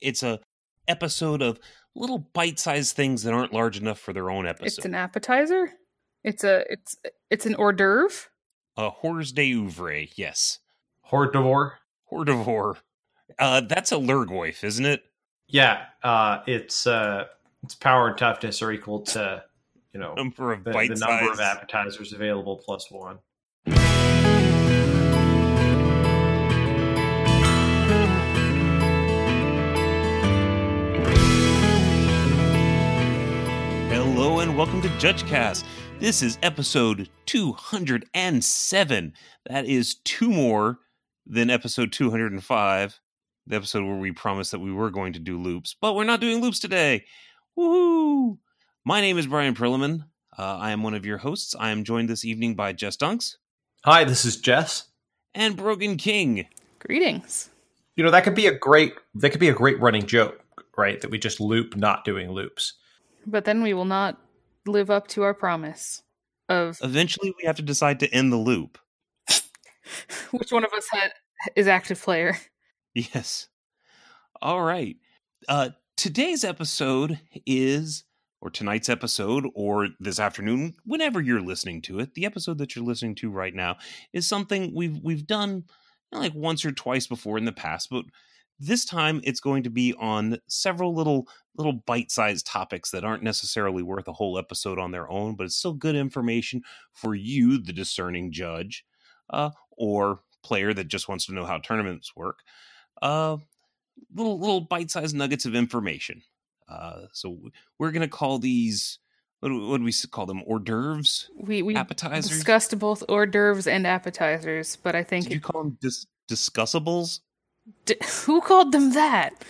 It's a episode of little bite-sized things that aren't large enough for their own episode. It's an appetizer. It's a it's it's an hors d'oeuvre. a hors d'oeuvre, yes. Hors d'oeuvre. Hors d'oeuvre. Uh, that's a Lhurgoyf, isn't it? Yeah, uh, it's uh, its power and toughness are equal to you know Number of the, bite the number of appetizers available plus one. And welcome to JudgeCast. This is episode 207. That is two more than episode 205, the episode where we promised that we were going to do loops, but we're not doing loops today. Woohoo! My name is Brian Prillaman. Uh, I am one of your hosts. I am joined this evening by Jess Dunks Hi, this is Jess. and Brogan King. Greetings. You know that could be a great that could be a great running joke, right? That we just loop not doing loops. But then we will not live up to our promise of Eventually, we have to decide to end the loop. which one of us had, is active player. Yes. All right. Uh today's episode is or tonight's episode or this afternoon whenever you're listening to it. The episode that you're listening to right now is something we've we've done you know, like once or twice before in the past, but this time it's going to be on several little little bite-sized topics that aren't necessarily worth a whole episode on their own, but it's still good information for you the discerning judge uh or player that just wants to know how tournaments work uh, little little bite-sized nuggets of information. Uh, so we're gonna call these what do, what do we call them? Hors d'oeuvres, We we appetizers. discussed both hors d'oeuvres and appetizers, but I think Did you call them dis- discussables? D- who called them that?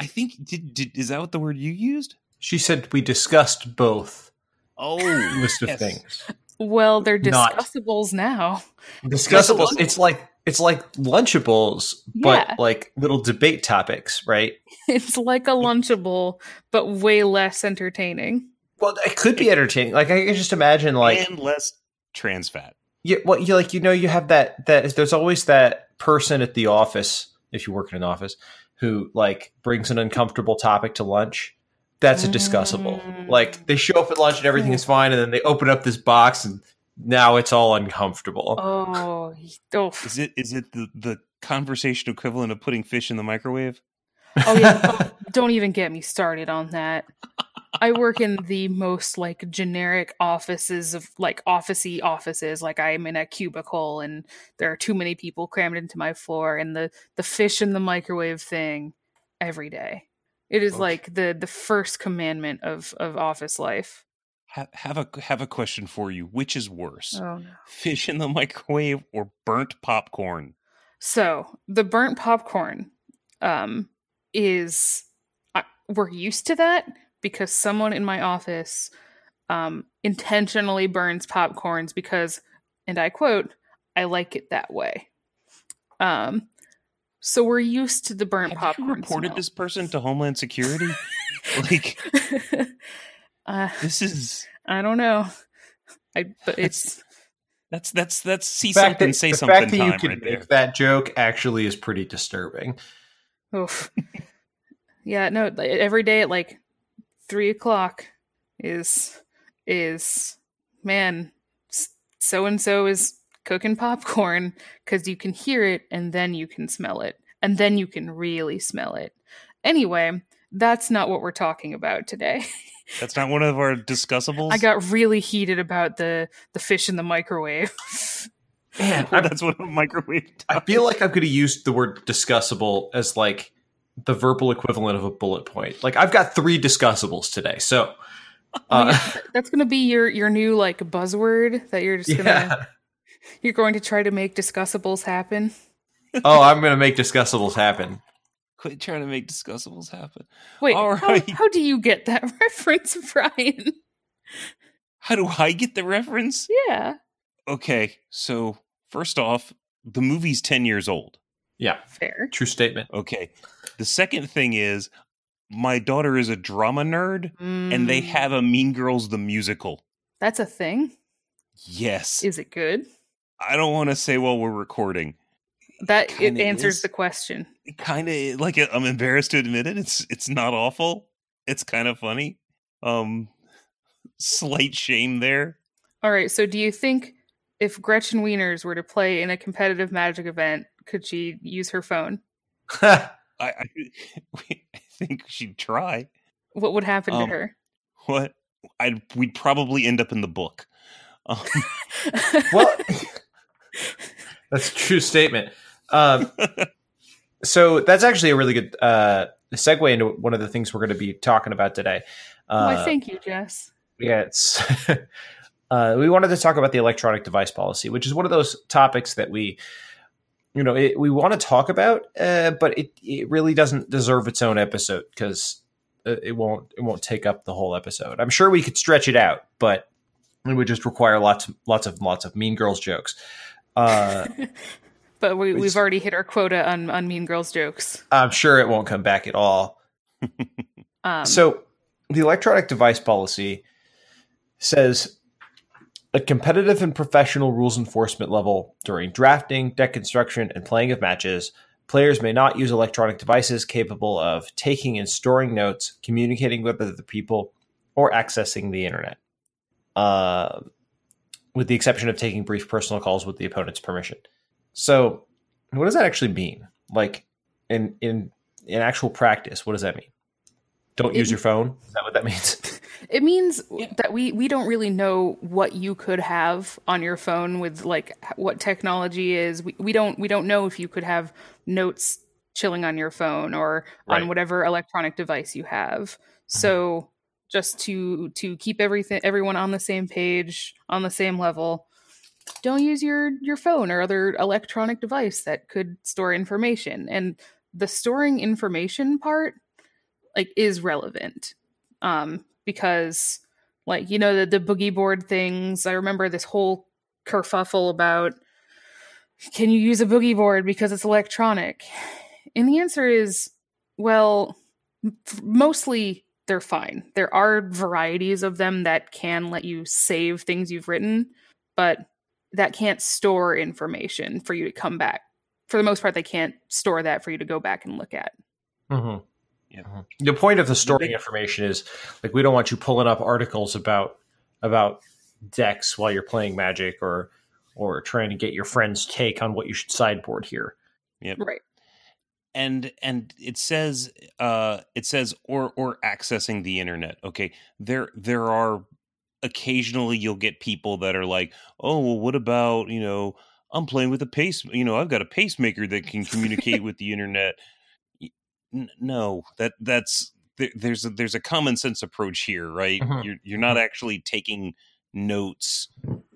I think did, did is that what the word you used? She said we discussed both Oh, list of yes. things. Well, they're Not. discussables now. Discussables. It's like it's like Lunchables, but Yeah. like little debate topics, right? It's like a lunchable, but way less entertaining. Well, it could be entertaining. Like I can just imagine, like and less trans fat. Yeah, well, you like you know you have that that there's always that person at the office if you work in an office who like brings an uncomfortable topic to lunch. That's a discussable. Mm. Like they show up at lunch and everything is fine, and then they open up this box and now it's all uncomfortable. Oh, oh, Is it is it the the conversation equivalent of putting fish in the microwave? oh yeah. Don't, don't even get me started on that. I work in the most like generic offices of like officey offices. Like I'm in a cubicle and there are too many people crammed into my floor and the the fish in the microwave thing every day. It is Okay. like the the first commandment of of office life. Have, have a have a question for you. Which is worse, Oh no. fish in the microwave or burnt popcorn? So the burnt popcorn um, is I, we're used to that because someone in my office um, intentionally burns popcorns because, and I quote, "I like it that way." Um, so we're used to the burnt Have popcorn. you reported smell. this person to Homeland Security? like uh, this is I don't know. I but it's that's that's that's see The fact something that- say the something fact that you can right make there. that joke actually is pretty disturbing. Oof. yeah, no. Every day at like three o'clock is is man. So and so is cooking popcorn because you can hear it and then you can smell it and then you can really smell it. Anyway, that's not what we're talking about today. That's not one of our discussables. I got really heated about the the fish in the microwave. Man, Well, that's what a microwave. I feel like I'm going to use the word discussable as like the verbal equivalent of a bullet point. Like I've got three discussables today, so uh, that's gonna be your your new like buzzword that you're just gonna yeah. you're going to try to make discussables happen. Oh, I'm going to make discussables happen. Quit trying to make discussables happen. Wait, All how, how do you get that reference, Brian? How do I get the reference? Yeah, Okay, so first off, the movie's ten years old. Yeah, fair. true statement. Okay. The second thing is my daughter is a drama nerd and they Mm, have a Mean Girls the musical. that's a thing. Yes. Is it good? I don't want to say while we're recording. that it Kinda answers is. the question. kind of like I'm embarrassed to admit it. It's it's not awful. It's kind of funny. Um, slight shame there. All right. So, do you think if Gretchen Wieners were to play in a competitive Magic event, could she use her phone? I I, I think she'd try. What would happen Um, to her? What? I'd we'd probably end up in the book. Um, well, that's a true statement. Um, so that's actually a really good uh, segue into one of the things we're going to be talking about today. Uh, Why, thank you, Jess. yeah, it's. uh, we wanted to talk about the electronic device policy, which is one of those topics that we, you know, it, we want to talk about, uh, but it it really doesn't deserve its own episode because it won't it won't take up the whole episode. I'm sure we could stretch it out, but it would just require lots lots of lots of Mean Girls jokes. Uh, But we, we've already hit our quota on, on Mean Girls jokes. I'm sure it won't come back at all. Um, So, the electronic device policy says at competitive and professional rules enforcement level during drafting, deck construction, and playing of matches, players may not use electronic devices capable of taking and storing notes, communicating with other people, or accessing the internet. Uh, with the exception of taking brief personal calls with the opponent's permission. So, what does that actually mean? Like in in in actual practice, what does that mean? Don't use your phone. Is that what that means? It means Yeah. that we we don't really know what you could have on your phone with like what technology is. We we don't we don't know if you could have notes chilling on your phone or Right. on whatever electronic device you have. So just to to keep everything everyone on the same page, on the same level, don't use your your phone or other electronic device that could store information. And the storing information part like is relevant um because like you know the, the boogie board things i remember this whole kerfuffle about can you use a boogie board because it's electronic? And the answer is well mostly they're fine. There are varieties of them that can let you save things you've written but that can't store information for you to come back. For the most part they can't store that for you to go back and look at. Mm-hmm. Yeah. The point of the storing big- information is like we don't want you pulling up articles about about decks while you're playing Magic or or trying to get your friend's take on what you should sideboard here. right. And and it says uh it says or or accessing the internet. Okay. There there are occasionally you'll get people that are like oh well what about you know i'm playing with a pace you know i've got a pacemaker that can communicate with the internet. Y- n- no that that's there, there's a, there's a common sense approach here right Mhm. you're you're not actually taking notes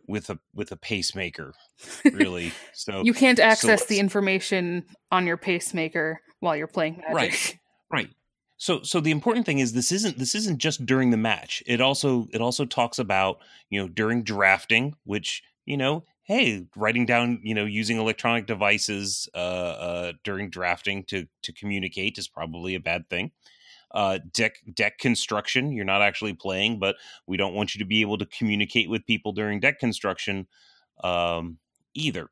with a with a pacemaker really so You can't access the information on your pacemaker while you're playing Magic. Right. Right. So so the important thing is this isn't this isn't just during the match. It also it also talks about, you know, during drafting, which, you know, hey, writing down, you know, using electronic devices uh uh during drafting to to communicate is probably a bad thing. Uh deck deck construction, you're not actually playing, but we don't want you to be able to communicate with people during deck construction um either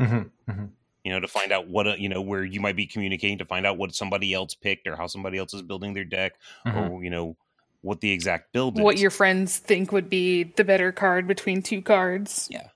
Mm-hmm. you know, to find out what, a, you know, where you might be communicating to find out what somebody else picked or how somebody else is building their deck or, you know, what the exact build What is. your friends think would be the better card between two cards. yeah.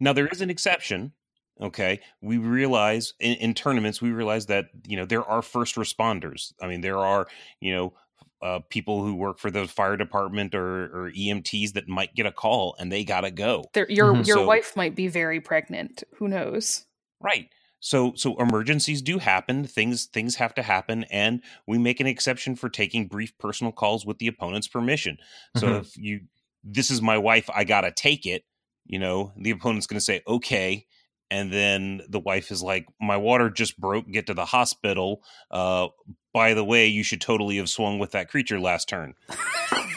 Now, there is an exception. Okay. We realize in, in tournaments, we realize that, you know, there are first responders. I mean, there are, you know, uh, people who work for the fire department or, or EMTs that might get a call and they got to go. There, your Mhm. your So- wife might be very pregnant. Who knows? Right. So so emergencies do happen, things things have to happen and we make an exception for taking brief personal calls with the opponent's permission. So Mhm. if you this is my wife, I got to take it, you know, the opponent's going to say okay and then the wife is like my water just broke, get to the hospital. Uh by the way, you should totally have swung with that creature last turn.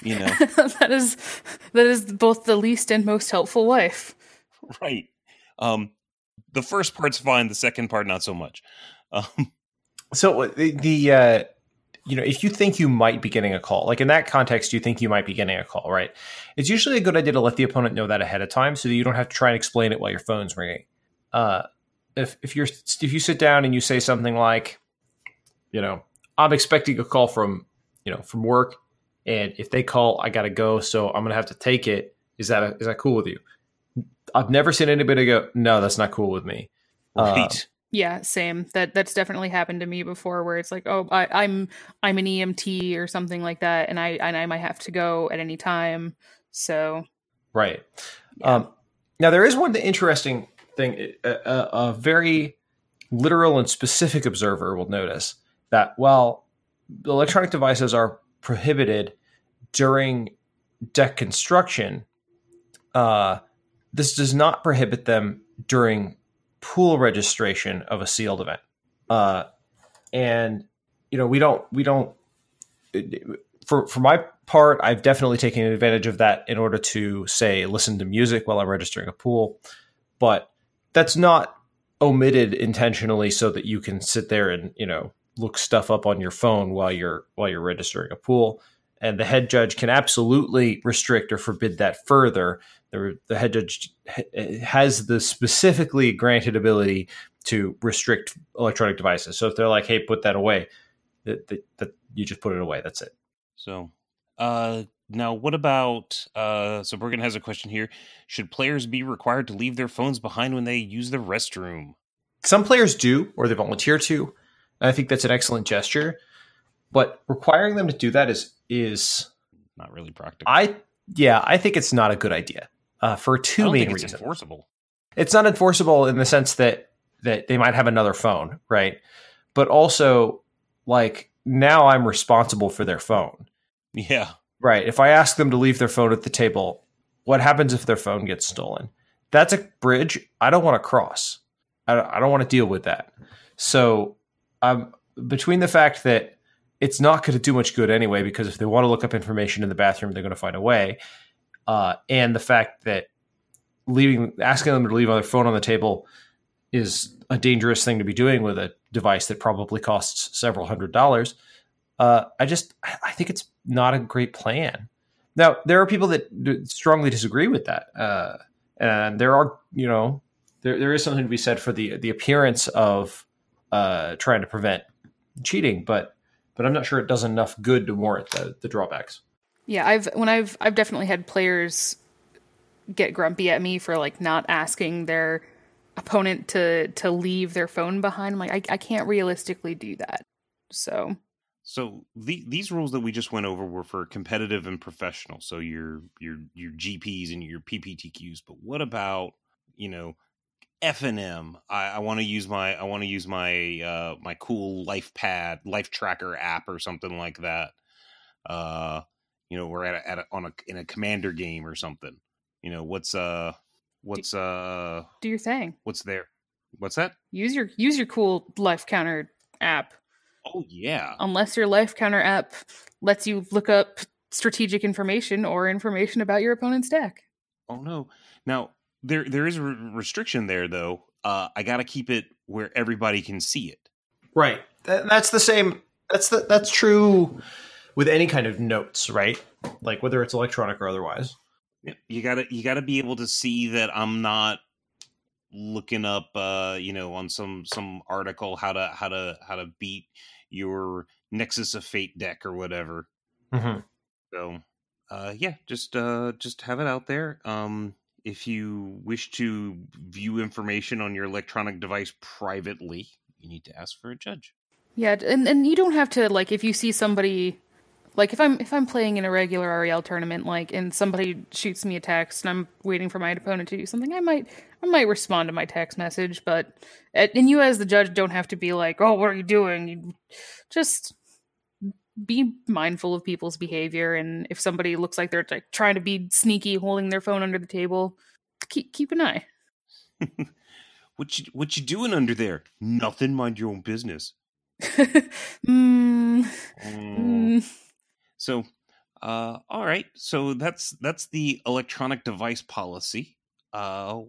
You know. that is that is both the least and most helpful wife. right. Um the first part's fine, the second part not so much. Um So uh, the, the uh, you know, if you think you might be getting a call, like in that context, you think you might be getting a call, right? It's usually a good idea to let the opponent know that ahead of time, so that you don't have to try and explain it while your phone's ringing. Uh, if if you're if you sit down and you say something like, you know, I'm expecting a call from you know from work, and if they call, I gotta go, so I'm gonna have to take it. Is that a, is that cool with you? I've never seen anybody go, no, that's not cool with me. Right. Uh, Yeah, same. That that's definitely happened to me before, where it's like, oh, I, I'm I'm an EMT or something like that, and I and I might have to go at any time. So Right. Yeah. Um, now there is one interesting thing. A, a, a very literal and specific observer will notice that while electronic devices are prohibited during deck construction, uh, this does not prohibit them during pool registration of a sealed event. Uh, and you know we don't we don't for for my part, I've definitely taken advantage of that in order to say listen to music while I'm registering a pool, but that's not omitted intentionally so that you can sit there and you know look stuff up on your phone while you're while you're registering a pool. And the head judge can absolutely restrict or forbid that further. The, the head judge has the specifically granted ability to restrict electronic devices. So if they're like, "Hey, put that away," that, that, that you just put it away. That's it. So, uh, now what about? Uh, so Brogan has a question here. Should players be required to leave their phones behind when they use the restroom? Some players do, or they volunteer to. I think that's an excellent gesture. But requiring them to do that is is Not really practical. I yeah I think it's not a good idea uh, for two main think it's reasons. enforceable. it's not enforceable in the sense that that they might have another phone, right? But also like now I'm responsible for their phone. Yeah. Right. If I ask them to leave their phone at the table, what happens if their phone gets stolen? That's a bridge I don't want to cross. I don't, I don't want to deal with that. So, um, between the fact that it's not going to do much good anyway, because if they want to look up information in the bathroom, they're going to find a way, uh, and the fact that leaving, asking them to leave their phone on the table is a dangerous thing to be doing with a device that probably costs several hundred dollars. Uh, I just, I think it's not a great plan. Now, there are people that strongly disagree with that, uh, and there are, you know, there there is something to be said for the the appearance of uh, trying to prevent cheating, but but I'm not sure it does enough good to warrant the the drawbacks. Yeah, I've when I've I've definitely had players get grumpy at me for like not asking their opponent to to leave their phone behind. I'm like, I, I can't realistically do that. So So the, these rules that we just went over were for competitive and professional. So your your your GPs and your PPTQs. But what about you know F and M? I, I want to use my I want to use my uh, my cool life pad life tracker app or something like that. Uh, you know, we're at a, at a, on a in a commander game or something. You know, what's uh what's uh do your thing. what's there? What's that? Use your use your cool life counter app. Oh yeah. Unless your life counter app lets you look up strategic information or information about your opponent's deck. Oh no! Now there there is a re- restriction there though. Uh, I got to keep it where everybody can see it. Right. That, that's the same. That's the, that's true with any kind of notes, right? Like whether it's electronic or otherwise. Yeah, You gotta you gotta be able to see that I'm not looking up, uh, you know, on some some article how to how to how to beat your Nexus of Fate deck or whatever. Mm-hmm. So, uh, yeah, just uh, just have it out there. Um, if you wish to view information on your electronic device privately, you need to ask for a judge. Yeah, and and you don't have to like if you see somebody like if I'm if I'm playing in a regular REL tournament like and somebody shoots me a text and I'm waiting for my opponent to do something, I might I might respond to my text message, but and you as the judge don't have to be like, "Oh, what are you doing?" You just be mindful of people's behavior and if somebody looks like they're like trying to be sneaky holding their phone under the table, keep keep an eye. What you what you doing under there? Nothing. Mind your own business. mm, Mm. mm. So, uh, all right. So that's that's the electronic device policy. Uh,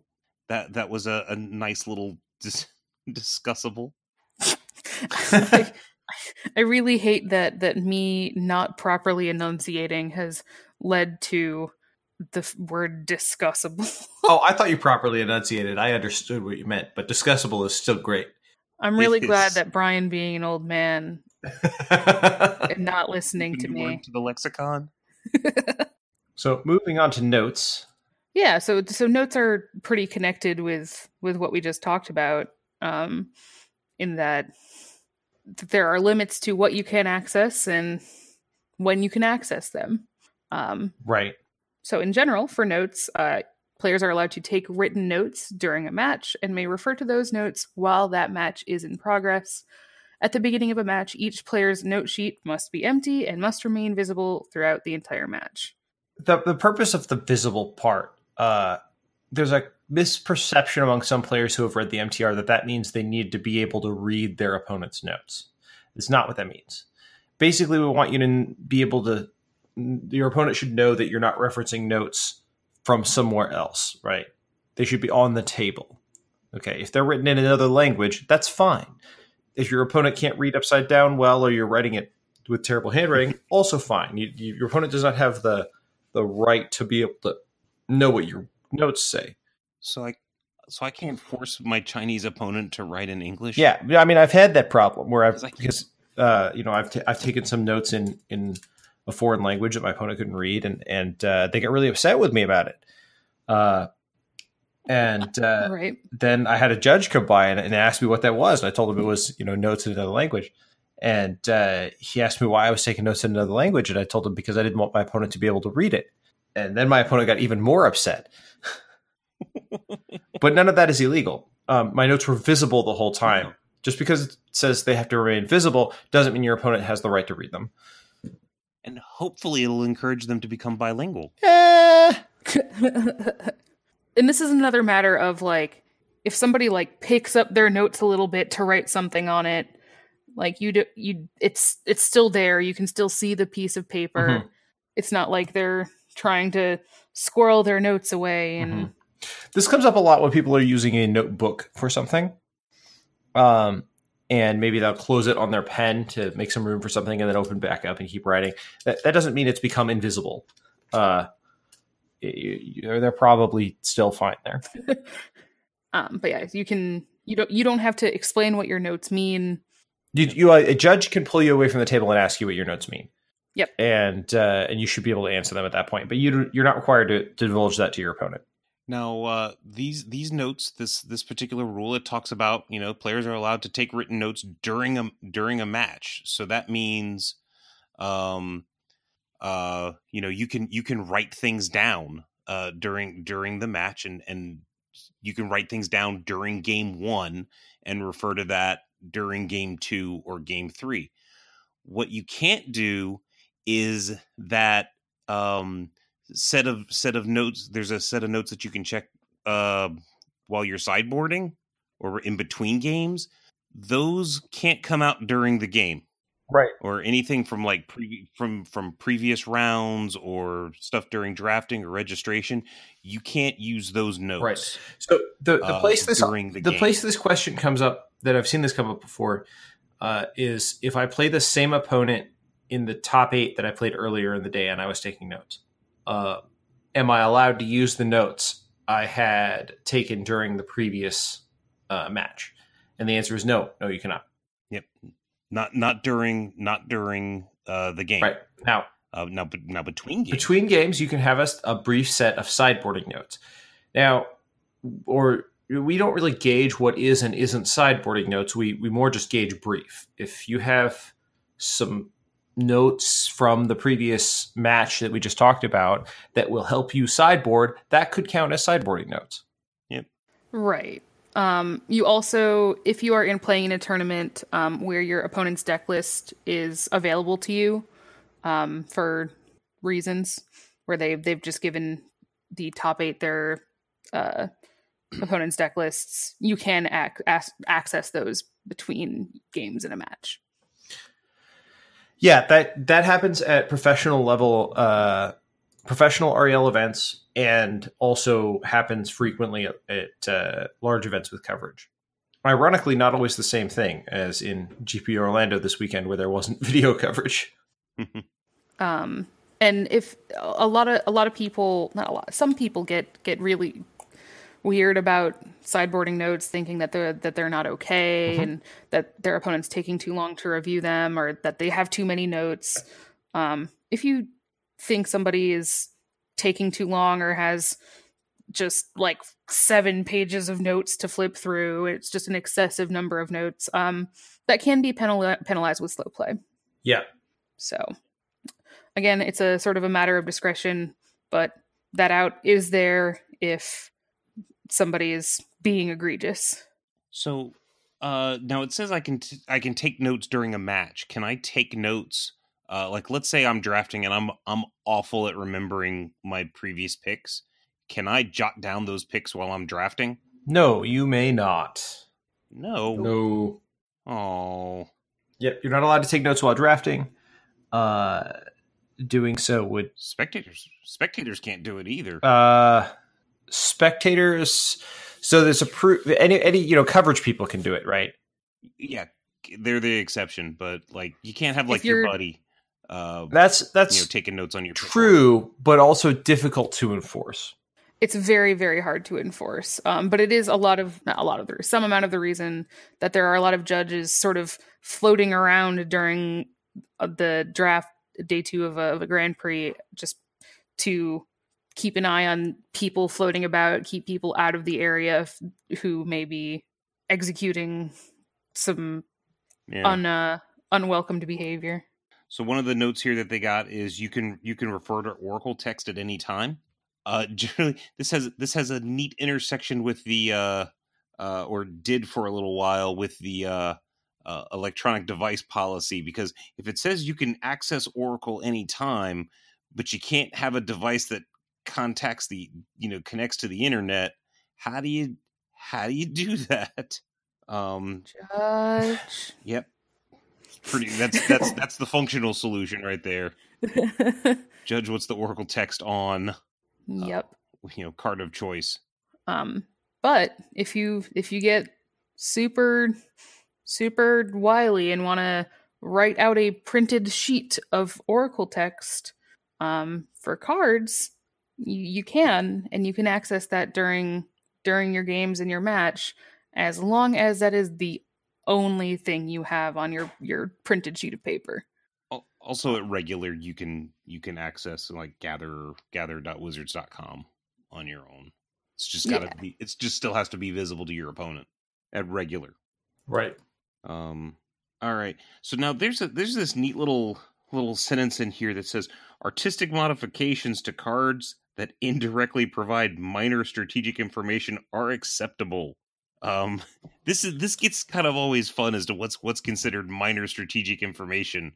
that that was a, a nice little dis- discussable. I, I really hate that that me not properly enunciating has led to the word discussable. Oh, I thought you properly enunciated. I understood what you meant, but discussable is still great. I'm really glad that Brian, being an old man and not listening to me. to the lexicon. so moving on to notes. Yeah, so so notes are pretty connected with with what we just talked about. Um, in that there are limits to what you can access and when you can access them. Um, Right. So, in general, for notes, uh, players are allowed to take written notes during a match and may refer to those notes while that match is in progress. At the beginning of a match, each player's note sheet must be empty and must remain visible throughout the entire match. The the purpose of the visible part. Uh, there's a misperception among some players who have read the MTR that that means they need to be able to read their opponent's notes. It's not what that means. Basically, we want you to be able to. Your opponent should know that you're not referencing notes from somewhere else, right? They should be on the table. Okay, if they're written in another language, that's fine. If your opponent can't read upside down well, or you're writing it with terrible handwriting, also fine. You, you, your opponent does not have the the right to be able to know what your notes say. So I so I can't force my Chinese opponent to write in English. Yeah, I mean, I've had that problem where I've like- because uh, you know I've t- I've taken some notes in in a foreign language that my opponent couldn't read, and and uh, they get really upset with me about it. Uh, and uh, right? then I had a judge come by and, and ask me what that was, and I told him it was you know notes in another language. And uh, he asked me why I was taking notes in another language, and I told him because I didn't want my opponent to be able to read it. And then my opponent got even more upset. but none of that is illegal. Um, my notes were visible the whole time. Just because it says they have to remain visible doesn't mean your opponent has the right to read them. And hopefully it'll encourage them to become bilingual. Eh, and this is another matter of like if somebody like picks up their notes a little bit to write something on it like you do you it's it's still there you can still see the piece of paper Mhm. it's not like they're trying to squirrel their notes away and Mhm. This comes up a lot when people are using a notebook for something. Um, and maybe they'll close it on their pen to make some room for something and then open back up and keep writing. That, that doesn't mean it's become invisible. Uh, you, you, they're probably still fine there. um but yeah you can you don't you don't have to explain what your notes mean You, you, a judge can pull you away from the table and ask you what your notes mean. Yep. And uh, and you should be able to answer them at that point. But you you're not required to, to divulge that to your opponent. Now, uh, these these notes, this this particular rule, it talks about you know players are allowed to take written notes during a during a match. So that means, um, uh, you know, you can you can write things down uh, during during the match, and and you can write things down during game one and refer to that during game two or game three. What you can't do is that um set of set of notes there's a set of notes that you can check uh while you're sideboarding or in between games those can't come out during the game Right. or anything from like pre- from from previous rounds or stuff during drafting or registration you can't use those notes Right. So the, the uh, place this during the, the place this question comes up that I've seen this come up before uh, is if I play the same opponent in the top eight that I played earlier in the day and I was taking notes, uh, am I allowed to use the notes I had taken during the previous uh, match? And the answer is no. No, you cannot. yep not not during not during uh the game Right now, uh, now but now between games between games, you can have a, a brief set of sideboarding notes. Now, or we don't really gauge what is and isn't sideboarding notes. We we more just gauge brief. If you have some notes from the previous match that we just talked about that will help you sideboard, that could count as sideboarding notes. Yep. Right. Um, you also, if you are in playing in a tournament um, where your opponent's deck list is available to you um, for reasons where they they've just given the top eight their uh, opponent's deck lists, you can ac- ac- access those between games in a match. Yeah, that that happens at professional level, uh, professional REL events, and also happens frequently at, at uh, large events with coverage. Ironically, not always the same thing as in GP Orlando this weekend, where there wasn't video coverage. Um, and if a lot of a lot of people, not a lot, some people get get really weird about sideboarding notes, thinking that they're that they're not okay Mm-hmm. and that their opponent's taking too long to review them or that they have too many notes. Um, if you think somebody is taking too long or has just like seven pages of notes to flip through, it's just an excessive number of notes. Um, that can be penal- penalized with slow play. Yeah. So, again, it's a sort of a matter of discretion, but that out is there if somebody is being egregious. So uh, now it says I can t- I can take notes during a match. Can I take notes? Uh, like let's say I'm drafting and I'm I'm awful at remembering my previous picks. Can I jot down those picks while I'm drafting? No, you may not. No. No. Oh. Yep, you're not allowed to take notes while drafting. Uh, doing so would Spectators spectators can't do it either. uh, spectators. So there's a pro- any any you know coverage people can do it, right? yeah, they're the exception, but like you can't have like your buddy uh That's that's you know taking notes on your pick board. true, but also difficult to enforce. It's very, very hard to enforce. Um, but it is a lot of, not a lot of the, some amount of the reason that there are a lot of judges sort of floating around during uh, the draft day two of a, of a Grand Prix just to keep an eye on people floating about, keep people out of the area f- who may be executing some Yeah. un, uh, unwelcomed behavior. So one of the notes here that they got is you can you can refer to Oracle text at any time. Uh, generally, this has this has a neat intersection with the uh, uh, or did for a little while with the uh, uh, electronic device policy because if it says you can access Oracle anytime, but you can't have a device that contacts the you know connects to the internet, how do you how do you do that? Um, Judge. Yep. Pretty that's that's that's the functional solution right there. Judge what's the Oracle text on, yep. you know, card of choice. Um, but if you if you get super super wily and want to write out a printed sheet of Oracle text um, for cards, you, you can, and you can access that during during your games and your match, as long as that is the only thing you have on your your printed sheet of paper. Also at regular you can you can access like gather gather.wizards.com on your own. It's just gotta Yeah. be it's just still has to be visible to your opponent at regular. Right. Um, all right. So now there's a there's this neat little little sentence in here that says artistic modifications to cards that indirectly provide minor strategic information are acceptable. Um, this is this gets kind of always fun as to what's what's considered minor strategic information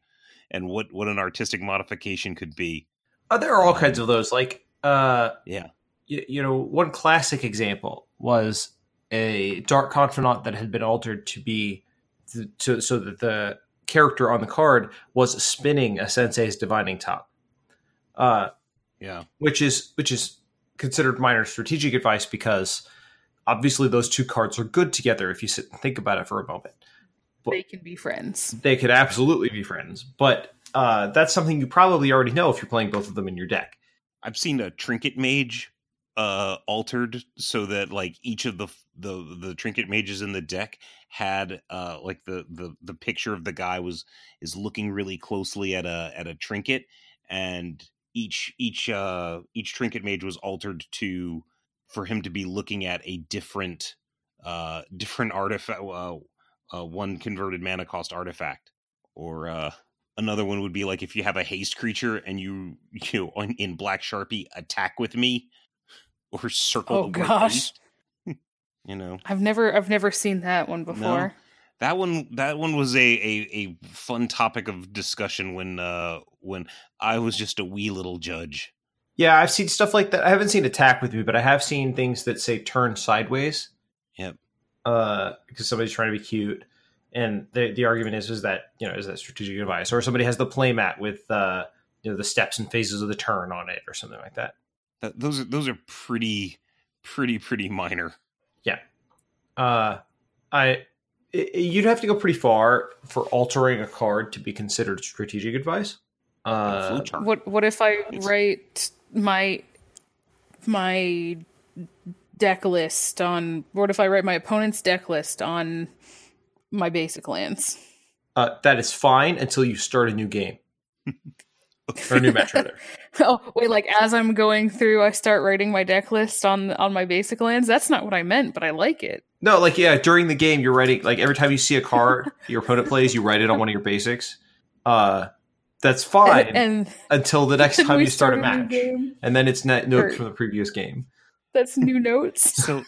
and what what an artistic modification could be. Uh, there are all kinds of those. Like, uh, Yeah. you, you know, one classic example was a Dark Confidant that had been altered to be th- to, so that the character on the card was spinning a Sensei's Divining Top, uh, Yeah. which is which is considered minor strategic advice because obviously those two cards are good together if you sit and think about it for a moment. Well- They can be friends. They could absolutely be friends, but uh, that's something you probably already know if you're playing both of them in your deck. I've seen a trinket mage uh altered so that like each of the the the trinket mages in the deck had uh like the the the picture of the guy was is looking really closely at a at a trinket and each each uh each trinket mage was altered to for him to be looking at a different uh different artifact uh, uh one converted mana cost artifact or uh another one would be like if you have a haste creature and you you know, on, in black sharpie attack with me or circle Oh, gosh. you know I've never I've never seen that one before. that one that one was a, a a fun topic of discussion when uh when i was just a wee little judge Yeah, I've seen stuff like that. I haven't seen attack with me, but I have seen things that say turn sideways. Yep. Uh, because somebody's trying to be cute, and the the argument is is that you know is that strategic advice, or somebody has the playmat with uh you know the steps and phases of the turn on it, or something like that. that, those are those are pretty pretty pretty minor Yeah. Uh, I i- you'd have to go pretty far for altering a card to be considered strategic advice. Uh. What what if I It's- write my my deck list on what if I write my opponent's deck list on my basic lands? uh, that is fine until you start a new game or a new match rather. oh wait, like as I'm going through, I start writing my deck list on on my basic lands. That's not what I meant, but I like it. No, like yeah, during the game you're writing like every time you see a card your opponent plays, you write it on one of your basics. Uh, that's fine And, and until the next time you start a match, and then it's net notes Or- from the previous game. That's new notes. So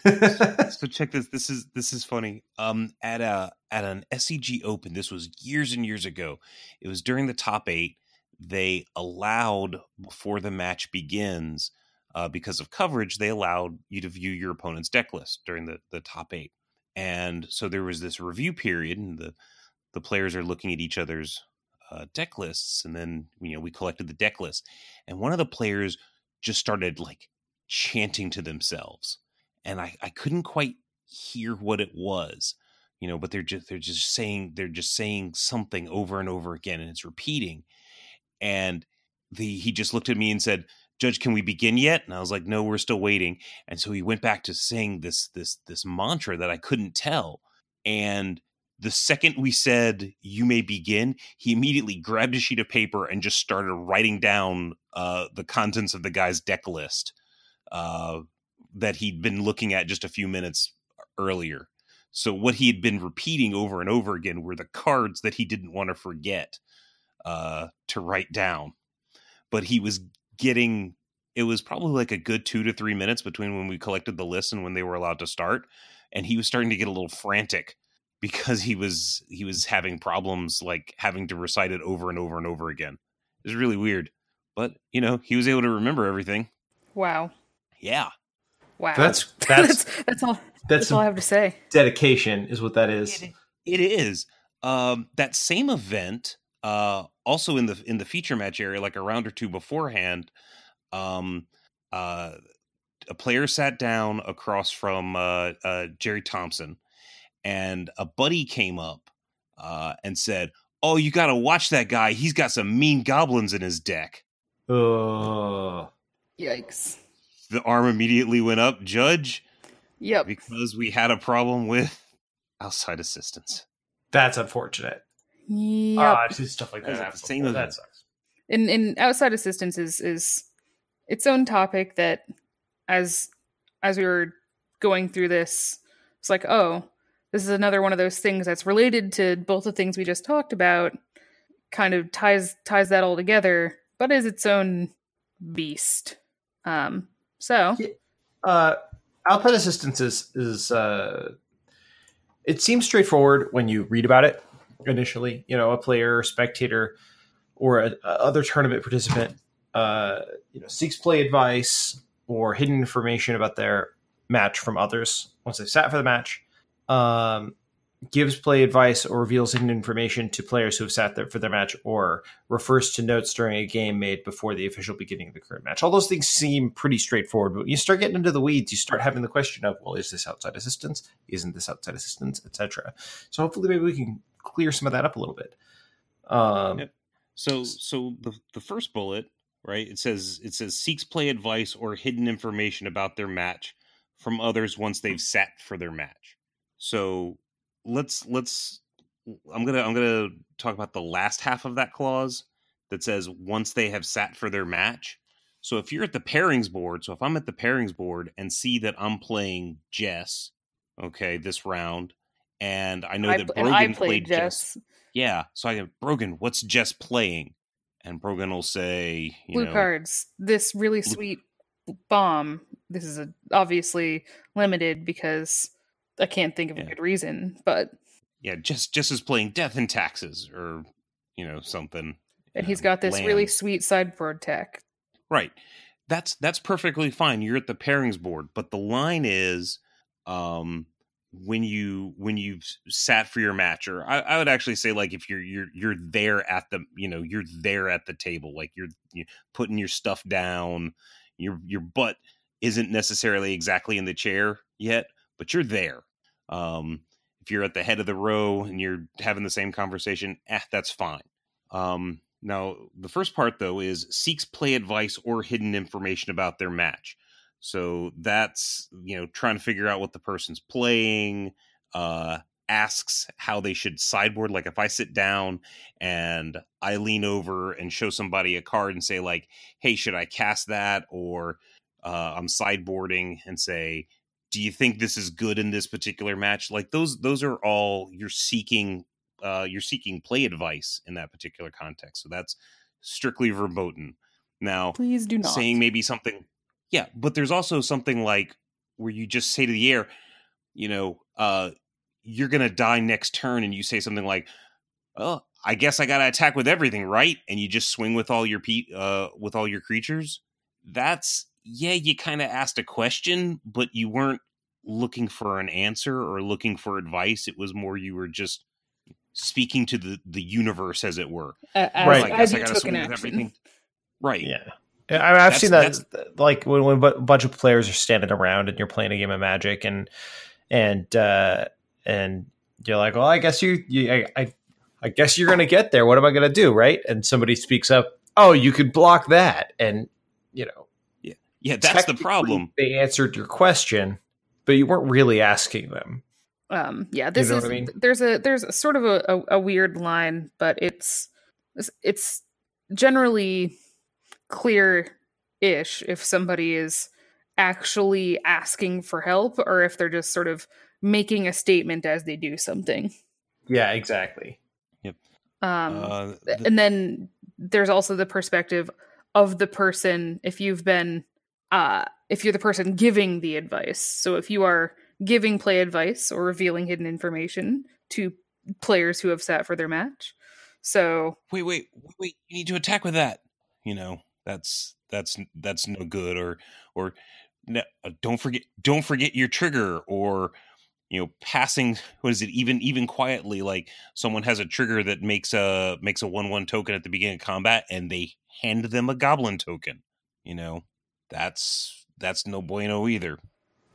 so check this. This is this is funny. Um, at a at an SCG Open, this was years and years ago. It was during the top eight. They allowed before the match begins, uh, because of coverage, they allowed you to view your opponent's deck list during the the top eight. And so there was this review period, and the the players are looking at each other's uh, deck lists, and then you know we collected the deck list, and one of the players just started like chanting to themselves and I, I couldn't quite hear what it was you know but they're just they're just saying they're just saying something over and over again and it's repeating and the he just looked at me and said judge can we begin yet? And i was like no we're still waiting and so he went back to saying this this this mantra that i couldn't tell and the second we said you may begin he immediately grabbed a sheet of paper and just started writing down uh, the contents of the guy's deck list uh, that he'd been looking at just a few minutes earlier. So what he had been repeating over and over again were the cards that he didn't want to forget uh, to write down. But he was getting it was probably like a good two to three minutes between when we collected the list and when they were allowed to start, and he was starting to get a little frantic because he was he was having problems like having to recite it over and over and over again. It was really weird, but you know he was able to remember everything. Wow. Yeah. Wow. That's that's that's that's all that's that's all I have to say. dedication, is what that is. It, it is. Um, that same event, uh, also in the in the feature match area, like a round or two beforehand, um, uh, a player sat down across from uh, uh, Jerry Thompson, and a buddy came up uh, and said, "Oh, you got to watch that guy. He's got some mean goblins in his deck." Ugh. Yikes. The arm immediately went up, Judge, Yep. because we had a problem with outside assistance. That's unfortunate. Yep. Ah, I've seen stuff like That that. was the happen same before. event. That sucks. and and outside assistance is is its own topic that as as we were going through this it's like oh this is another one of those things that's related to both the things we just talked about kind of ties ties that all together but is its own beast um so. Uh, assistance is is uh, it seems straightforward when you read about it initially. You know, a player, or spectator, or a, a other tournament participant, uh, you know, seeks play advice or hidden information about their match from others once they've sat for the match. Um, gives play advice or reveals hidden information to players who have sat there for their match or refers to notes during a game made before the official beginning of the current match. All those things seem pretty straightforward, but when you start getting into the weeds, you start having the question of, well, is this outside assistance? Isn't this outside assistance, etc. So hopefully, maybe we can clear some of that up a little bit. Um. So so the the first bullet, right? It says it says seeks play advice or hidden information about their match from others once they've sat for their match. So let's let's I'm going to I'm to talk about the last half of that clause that says once they have sat for their match. So if you're at the pairings board, so if I'm at the pairings board and see that I'm playing Jess, okay, this round, and I know I, that Brogan played played Jess Jess yeah. So I go, Brogan, what's Jess playing? And Brogan will say, you blue know, cards this really sweet bomb this is a, obviously limited because i can't think of a good reason but yeah, just just as playing Death and Taxes or you know something. and he's um, got this really lands. sweet sideboard tech right. That's that's perfectly fine. You're at the pairings board, but the line is, um, when you when you've sat for your match, or I, I would actually say like if you're you're you're there at the you know you're there at the table, like you're, you're putting your stuff down, your your butt isn't necessarily exactly in the chair yet, but you're there. Um, if you're at the head of the row and you're having the same conversation, eh, that's fine. Um, Now, the first part though is seeks play advice or hidden information about their match. So that's you know trying to figure out what the person's playing. Uh, asks how they should sideboard. Like if I sit down and I lean over and show somebody a card and say like, "Hey, should I cast that?" or uh, I'm sideboarding and say, "Do you think this is good in this particular match?" Like those those are all you're seeking uh, you're seeking play advice in that particular context. So that's strictly verboten. Now, Please do not. saying maybe something, yeah, but there's also something like where you just say to the air, you know, uh, you're gonna die next turn, and you say something like, "Oh, I guess I gotta attack with everything, right?" And you just swing with all your pe- uh, with all your creatures. That's yeah, you kind of asked a question, but you weren't looking for an answer or looking for advice. It was more you were just speaking to the the universe, as it were. A- as, Right. I as guess you I gotta took swing an action. everything. Right. Yeah. I, I've That's- seen that, like when, when a bunch of players are standing around and you're playing a game of Magic, and and uh, and you're like, well, I guess you, you I, I, I guess you're gonna get there. What am I gonna do, right? And somebody speaks up, oh, you could block that, and you know, Yeah, that's the problem. They answered your question, but you weren't really asking them. um yeah this know is what I mean? there's a there's a sort of a, a, a weird line but it's it's, it's generally clear ish if somebody is actually asking for help or if they're just sort of making a statement as they do something Yeah, exactly. um uh, th- and then there's also the perspective of the person if you've been uh if you're the person giving the advice so if you are giving play advice or revealing hidden information to players who have sat for their match so wait, wait, wait, you need to attack with that. You know, that's that's that's no good. Or or no, uh, don't forget don't forget your trigger. Or you know, passing what is it? Even even quietly, like someone has a trigger that makes a makes a one one token at the beginning of combat, and they hand them a goblin token. You know, that's that's no bueno either.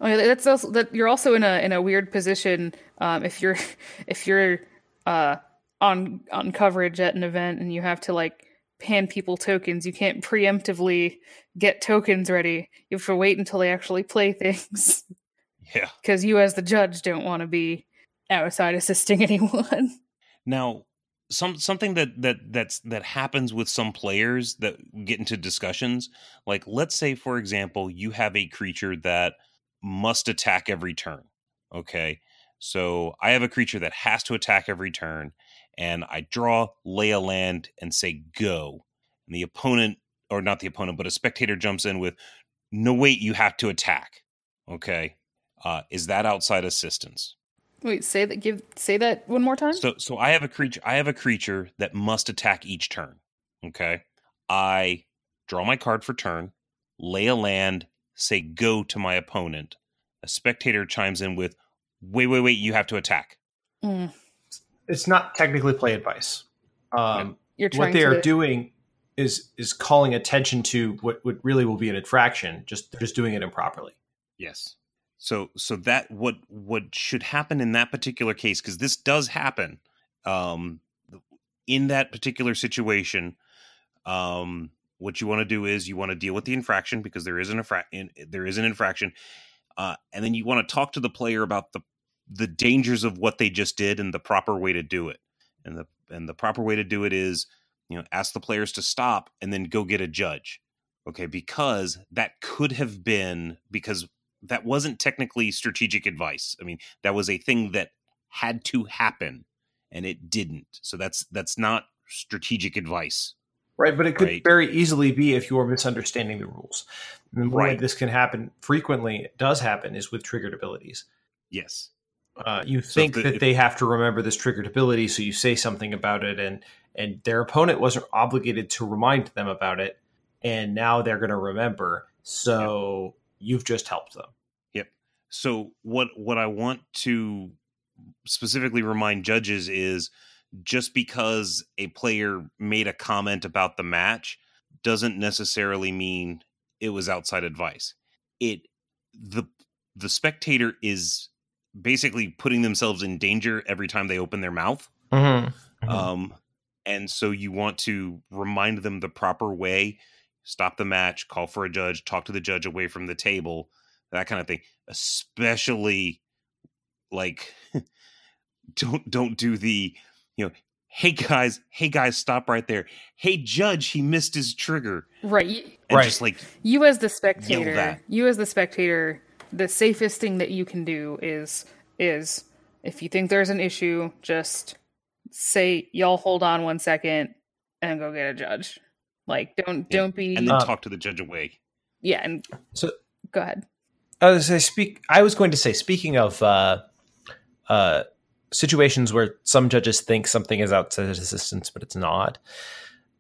oh, yeah, that's also that you're also in a in a weird position um if you're if you're uh on on coverage at an event and you have to like hand people tokens you can't preemptively get tokens ready you have to wait until they actually play things Yeah. because you as the judge don't want to be outside assisting anyone Now, some something that that that's that happens with some players that get into discussions, like let's say for example, you have a creature that must attack every turn. Okay. So I have a creature that has to attack every turn, and I draw, lay a land, and say go. And the opponent, or not the opponent, but a spectator jumps in with, no, wait, you have to attack. Okay. Uh, is that outside assistance? Wait say that give say that one more time So so I have a creature I have a creature that must attack each turn. Okay. I draw my card for turn, lay a land, say go to my opponent. A spectator chimes in with, wait, wait, wait, you have to attack. Mm, It's not technically play advice. Um, you're what they to are doing is is calling attention to what, what really will be an infraction. Just they're just doing it improperly. Yes. So so that what what should happen in that particular case, because this does happen, um in that particular situation, um, what you want to do is you want to deal with the infraction because there is an infra- in, there is an infraction, uh, and then you want to talk to the player about the the dangers of what they just did and the proper way to do it. And the and the proper way to do it is, you know, ask the players to stop and then go get a judge. Okay, because that could have been because that wasn't technically strategic advice. I mean, that was a thing that had to happen and it didn't. So that's that's not strategic advice. Right, but it could Right. very easily be if you're misunderstanding the rules. And the way Right. this can happen frequently, it does happen, is with triggered abilities. Yes. Uh, you So think the- that if- they have to remember this triggered ability, so you say something about it, and and their opponent wasn't obligated to remind them about it, and now they're going to remember. So you've just helped them. Yep. So what what I want to specifically remind judges is just because a player made a comment about the match doesn't necessarily mean it was outside advice. It the the spectator is basically putting themselves in danger every time they open their mouth. Mm-hmm. Mhm. Um and so you want to remind them the proper way stop the match call for a judge talk to the judge away from the table that kind of thing especially like don't don't do the you know hey guys hey guys stop right there. Hey judge he missed his trigger. Right and Right. just like you as the spectator you as the spectator the safest thing that you can do is is if you think there's an issue just say y'all hold on one second and go get a judge like don't Yeah. don't be and then Uh, talk to the judge away yeah and So go ahead I was gonna say speak. I was going to say, speaking of uh, uh, situations where some judges think something is outside of assistance, but it's not.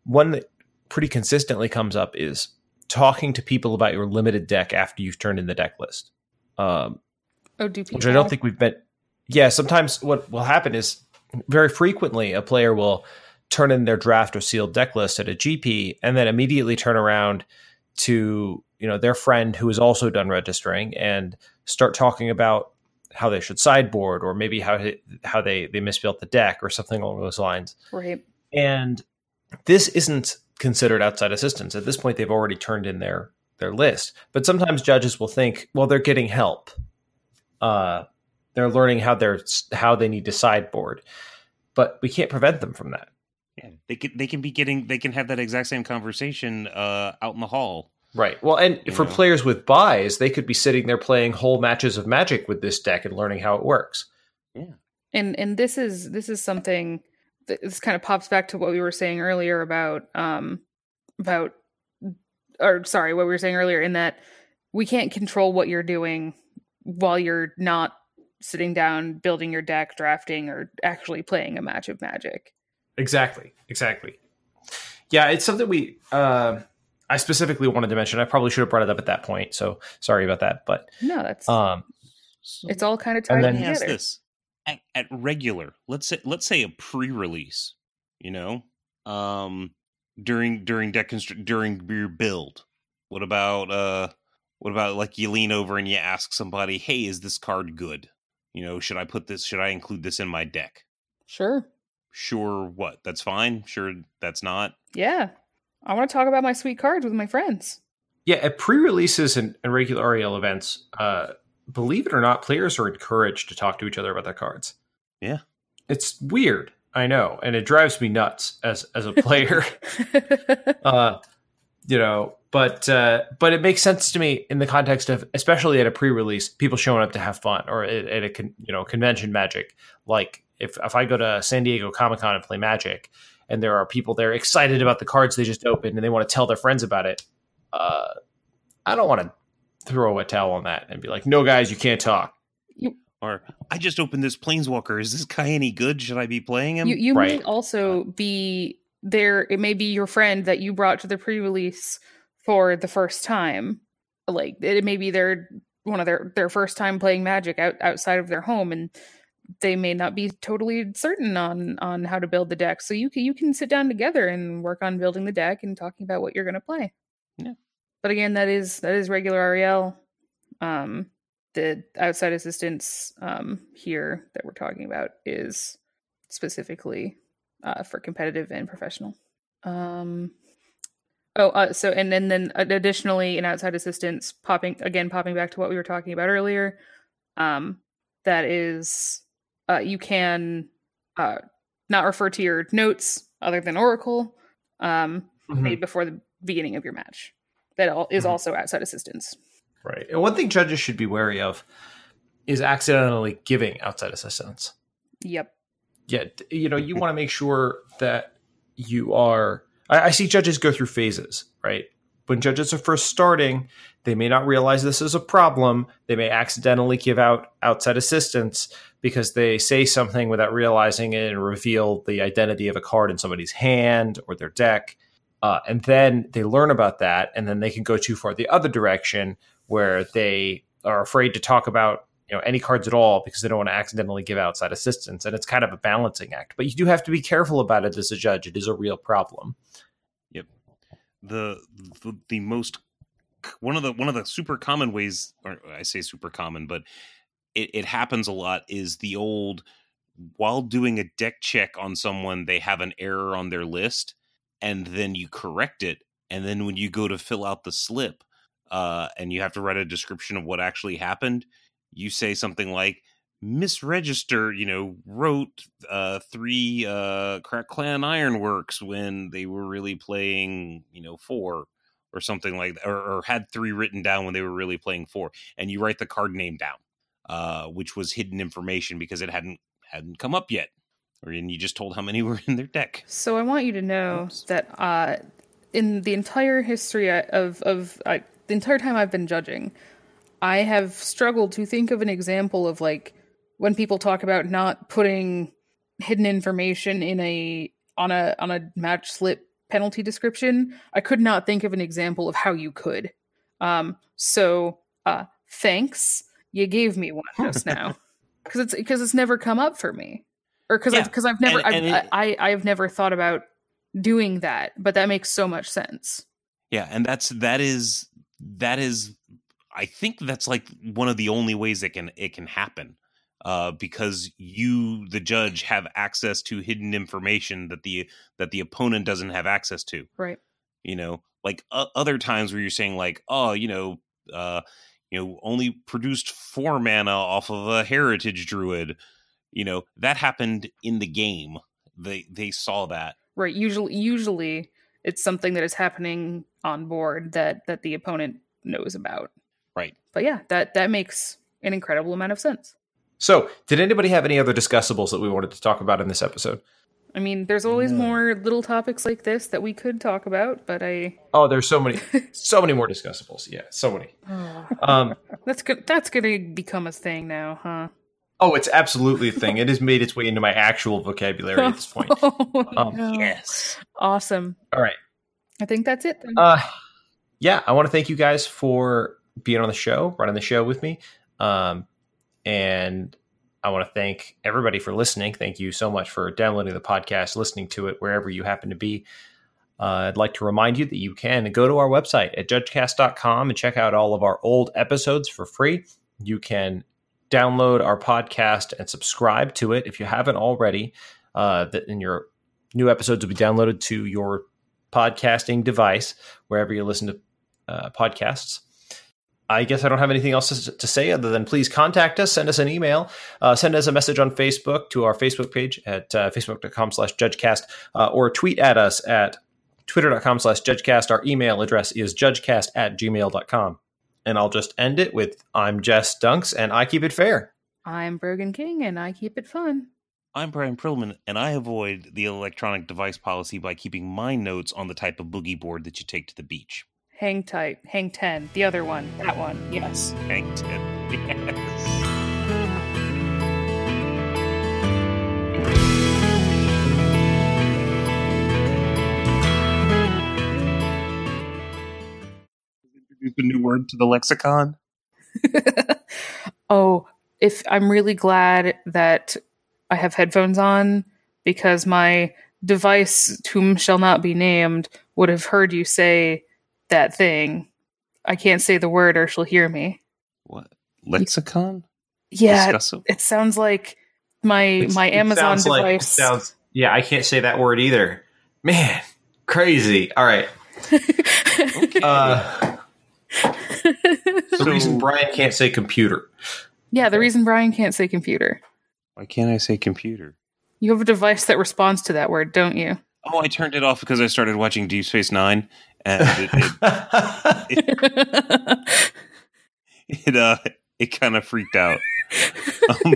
One that pretty consistently comes up is talking to people about your limited deck after you've turned in the deck list. Um, oh do people which I don't think we've been. Yeah, sometimes what will happen is very frequently a player will turn in their draft or sealed deck list at a GP and then immediately turn around to you know their friend who is also done registering and start talking about how they should sideboard or maybe how how they they misbuilt the deck or something along those lines. right And this isn't considered outside assistance. At this point, they've already turned in their their list. But sometimes judges will think, well, they're getting help. Uh, they're learning how they're how they need to sideboard, but we can't prevent them from that. Yeah they can they can be getting they can have that exact same conversation uh out in the hall Right. Well, and You for know. players with buys, they could be sitting there playing whole matches of Magic with this deck and learning how it works. Yeah. And and this is this is something that this kind of pops back to what we were saying earlier about um about or sorry what we were saying earlier in that we can't control what you're doing while you're not sitting down building your deck drafting or actually playing a match of magic Exactly. Exactly. Yeah, it's something we. Uh, I specifically wanted to mention. I probably should have brought it up at that point. So sorry about that. But no that's um, so it's all kind of and tied then- let me ask together this at, at regular let's say let's say a pre-release you know um during during deck constru- during your build what about uh what about like you lean over and you ask somebody hey is this card good you know should i put this should i include this in my deck sure sure what that's fine sure that's not yeah i want to talk about my sweet cards with my friends yeah, at pre-releases and, and regular REL events, uh, believe it or not, players are encouraged to talk to each other about their cards. Yeah. it's weird. I know, and it drives me nuts as as a player. uh, you know, but uh, but it makes sense to me in the context of, especially at a pre-release, people showing up to have fun, or at, at a con, you know convention magic. Like if if I go to San Diego Comic Con and play Magic, and there are people there excited about the cards they just opened, and they want to tell their friends about it. Uh, I don't want to throw a towel on that and be like, "No, guys, you can't talk." or i just opened this planeswalker is this guy any good should i be playing him you you Right. may also be there it may be your friend that you brought to the pre-release for the first time like it may be their one of their their first time playing magic out, outside of their home and they may not be totally certain on on how to build the deck so you can you can sit down together and work on building the deck and talking about what you're going to play Yeah. but again that is that is regular rel um the outside assistance um here that we're talking about is specifically uh, for competitive and professional. Um, oh, uh, so and then then additionally, in outside assistance, popping again, popping back to what we were talking about earlier. Um, that is, uh, you can uh, not refer to your notes other than Oracle um, made before the beginning of your match. That all is Mhm. also outside assistance. Right. And one thing judges should be wary of is accidentally giving outside assistance. Yep. Yeah, you know, you want to make sure that you are. I, I see judges go through phases, right? When judges are first starting, they may not realize this is a problem. They may accidentally give out outside assistance because they say something without realizing it and reveal the identity of a card in somebody's hand or their deck. Uh, and then they learn about that, and then they can go too far the other direction where they are afraid to talk about you know any cards at all because they don't want to accidentally give outside assistance and it's kind of a balancing act. But you do have to be careful about it as a judge. It is a real problem. The, the the most one of the one of the super common ways or i say super common but it, it happens a lot is the old while doing a deck check on someone, they have an error on their list, and then you correct it. And then when you go to fill out the slip, uh, and you have to write a description of what actually happened, you say something like, misregister, you know, wrote uh, three uh, Krark-Clan Ironworks when they were really playing, you know, four or something like that, or, or, had three written down when they were really playing four, and you write the card name down, uh, which was hidden information because it hadn't hadn't come up yet, or and you just told how many were in their deck. So I want you to know Oops. that uh, in the entire history of of uh, the entire time I've been judging, I have struggled to think of an example of like when people talk about not putting hidden information in a on a on a match slip penalty description, I could not think of an example of how you could. Um, so uh, thanks, you gave me one just now because it's because it's never come up for me, or because because yeah. I've, I've never and, and I've, it, I, I I've never thought about doing that, but that makes so much sense. Yeah, and that's that is that is I think that's like one of the only ways it can it can happen uh, because you, the judge, have access to hidden information that the that the opponent doesn't have access to. Right. You know, like uh, other times where you're saying like, oh, you know, uh, you know, only produced four mana off of a heritage druid. You know, that happened in the game. They they saw that. Right. Usually, usually it's something that is happening on board that that the opponent knows about. Right. But yeah, that that makes an incredible amount of sense. So, did anybody have any other discussables that we wanted to talk about in this episode? I mean, there's always more little topics like this that we could talk about, but I oh, there's so many, so many more discussables. Yeah, so many. Oh. Um, that's good. That's going to become a thing now, huh? Oh, it's absolutely a thing. it has made its way into my actual vocabulary at this point. oh, um, no. Yes, awesome. All right, I think that's it. Then. Uh, yeah, I want to thank you guys for being on the show, running the show with me. Um, and I want to thank everybody for listening. Thank you so much for downloading the podcast, listening to it wherever you happen to be. Uh, I'd like to remind you that you can go to our website at judgecast.com and check out all of our old episodes for free. You can download our podcast and subscribe to it if you haven't already. Uh, that in your new episodes will be downloaded to your podcasting device wherever you listen to uh, podcasts. I guess I don't have anything else to, say other than please contact us, send us an email, uh, send us a message on Facebook to our Facebook page at uh, facebook.com slash judgecast, uh, or tweet at us at twitter.com slash judgecast. Our email address is judgecast at gmail.com. And I'll just end it with I'm Jess Dunks, and I keep it fair. I'm Brogan King, and I keep it fun. I'm Brian Prillaman, and I avoid the electronic device policy by keeping my notes on the type of boogie board that you take to the beach. Hang tight. Hang 10. The other one. That one. Yes. Hang 10. Yes. Introduce a new word to the lexicon. oh, if I'm really glad that I have headphones on because my device, whom shall not be named, would have heard you say that thing. I can't say the word or she'll hear me. What? Lexicon? Yeah, it sounds like my it's, my Amazon device. Like, sounds yeah, I can't say that word either. Man, crazy. All right. okay. Uh, the so, reason Brian can't say computer. Yeah, the reason Brian can't say computer. Why can't I say computer? You have a device that responds to that word, don't you? Oh, I turned it off because I started watching Deep Space Nine, and it it, it, it uh it kind of freaked out. Um,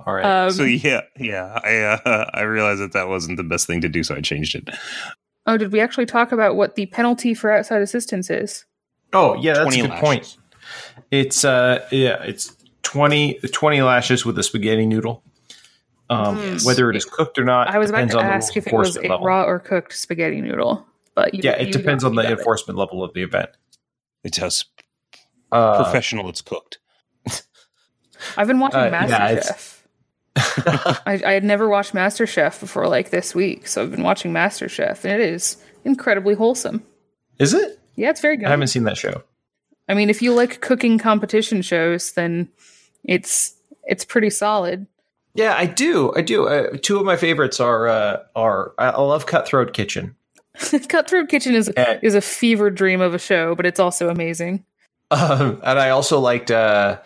all right. Um, so yeah, yeah, I uh, I realized that that wasn't the best thing to do, so I changed it. Oh, did we actually talk about what the penalty for outside assistance is? Oh, yeah, that's a good lashes. point. It's uh yeah, it's 20, 20 lashes with a spaghetti noodle. Um, mm. Whether it is cooked or not, I was about to ask if it was a level. raw or cooked spaghetti noodle. But yeah, it depends on the enforcement it. level of the event. It's how uh, professional it's cooked. I've been watching uh, MasterChef. Yeah, I, I had never watched MasterChef before, like this week, so I've been watching MasterChef, and it is incredibly wholesome. Is it? Yeah, it's very good. I haven't seen that show. I mean, if you like cooking competition shows, then it's it's pretty solid. Yeah, I do. I do. Uh, two of my favorites are uh, are I I love Cutthroat Kitchen. Cutthroat Kitchen is is a fever dream of a show, but it's also amazing. Um, and I also liked uh,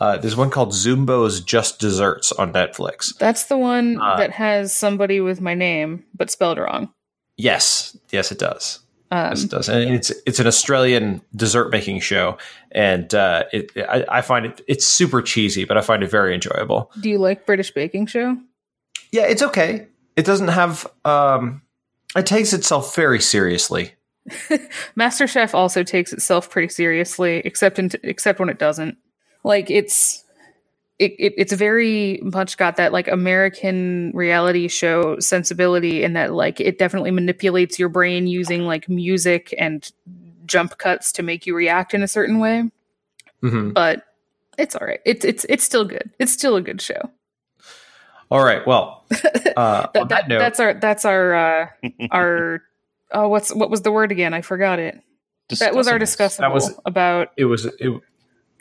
uh, there's one called Zumbo's Just Desserts on Netflix. That's the one Uh, that has somebody with my name but spelled wrong. Yes, yes, it does. Um, Yes, it does. And it's it's an Australian dessert making show, and uh, it I, I find it it's super cheesy, but I find it very enjoyable. do you like British Baking Show? Yeah, it's okay. It doesn't have. Um, it takes itself very seriously. MasterChef also takes itself pretty seriously, except in except when it doesn't. Like it's it, it it's very much got that like American reality show sensibility in that like it definitely manipulates your brain using like music and jump cuts to make you react in a certain way. hmm But it's all right. It's it's it's still good. It's still a good show. All right. Well, uh, That, on that, that note, that's our that's our uh, our oh what's what was the word again? I forgot it. That was our Discussables. discussable That was- about it was it,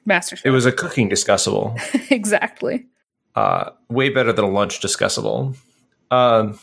MasterChef. it was a cooking discussable. exactly. uh, way better than a lunch discussable. Um,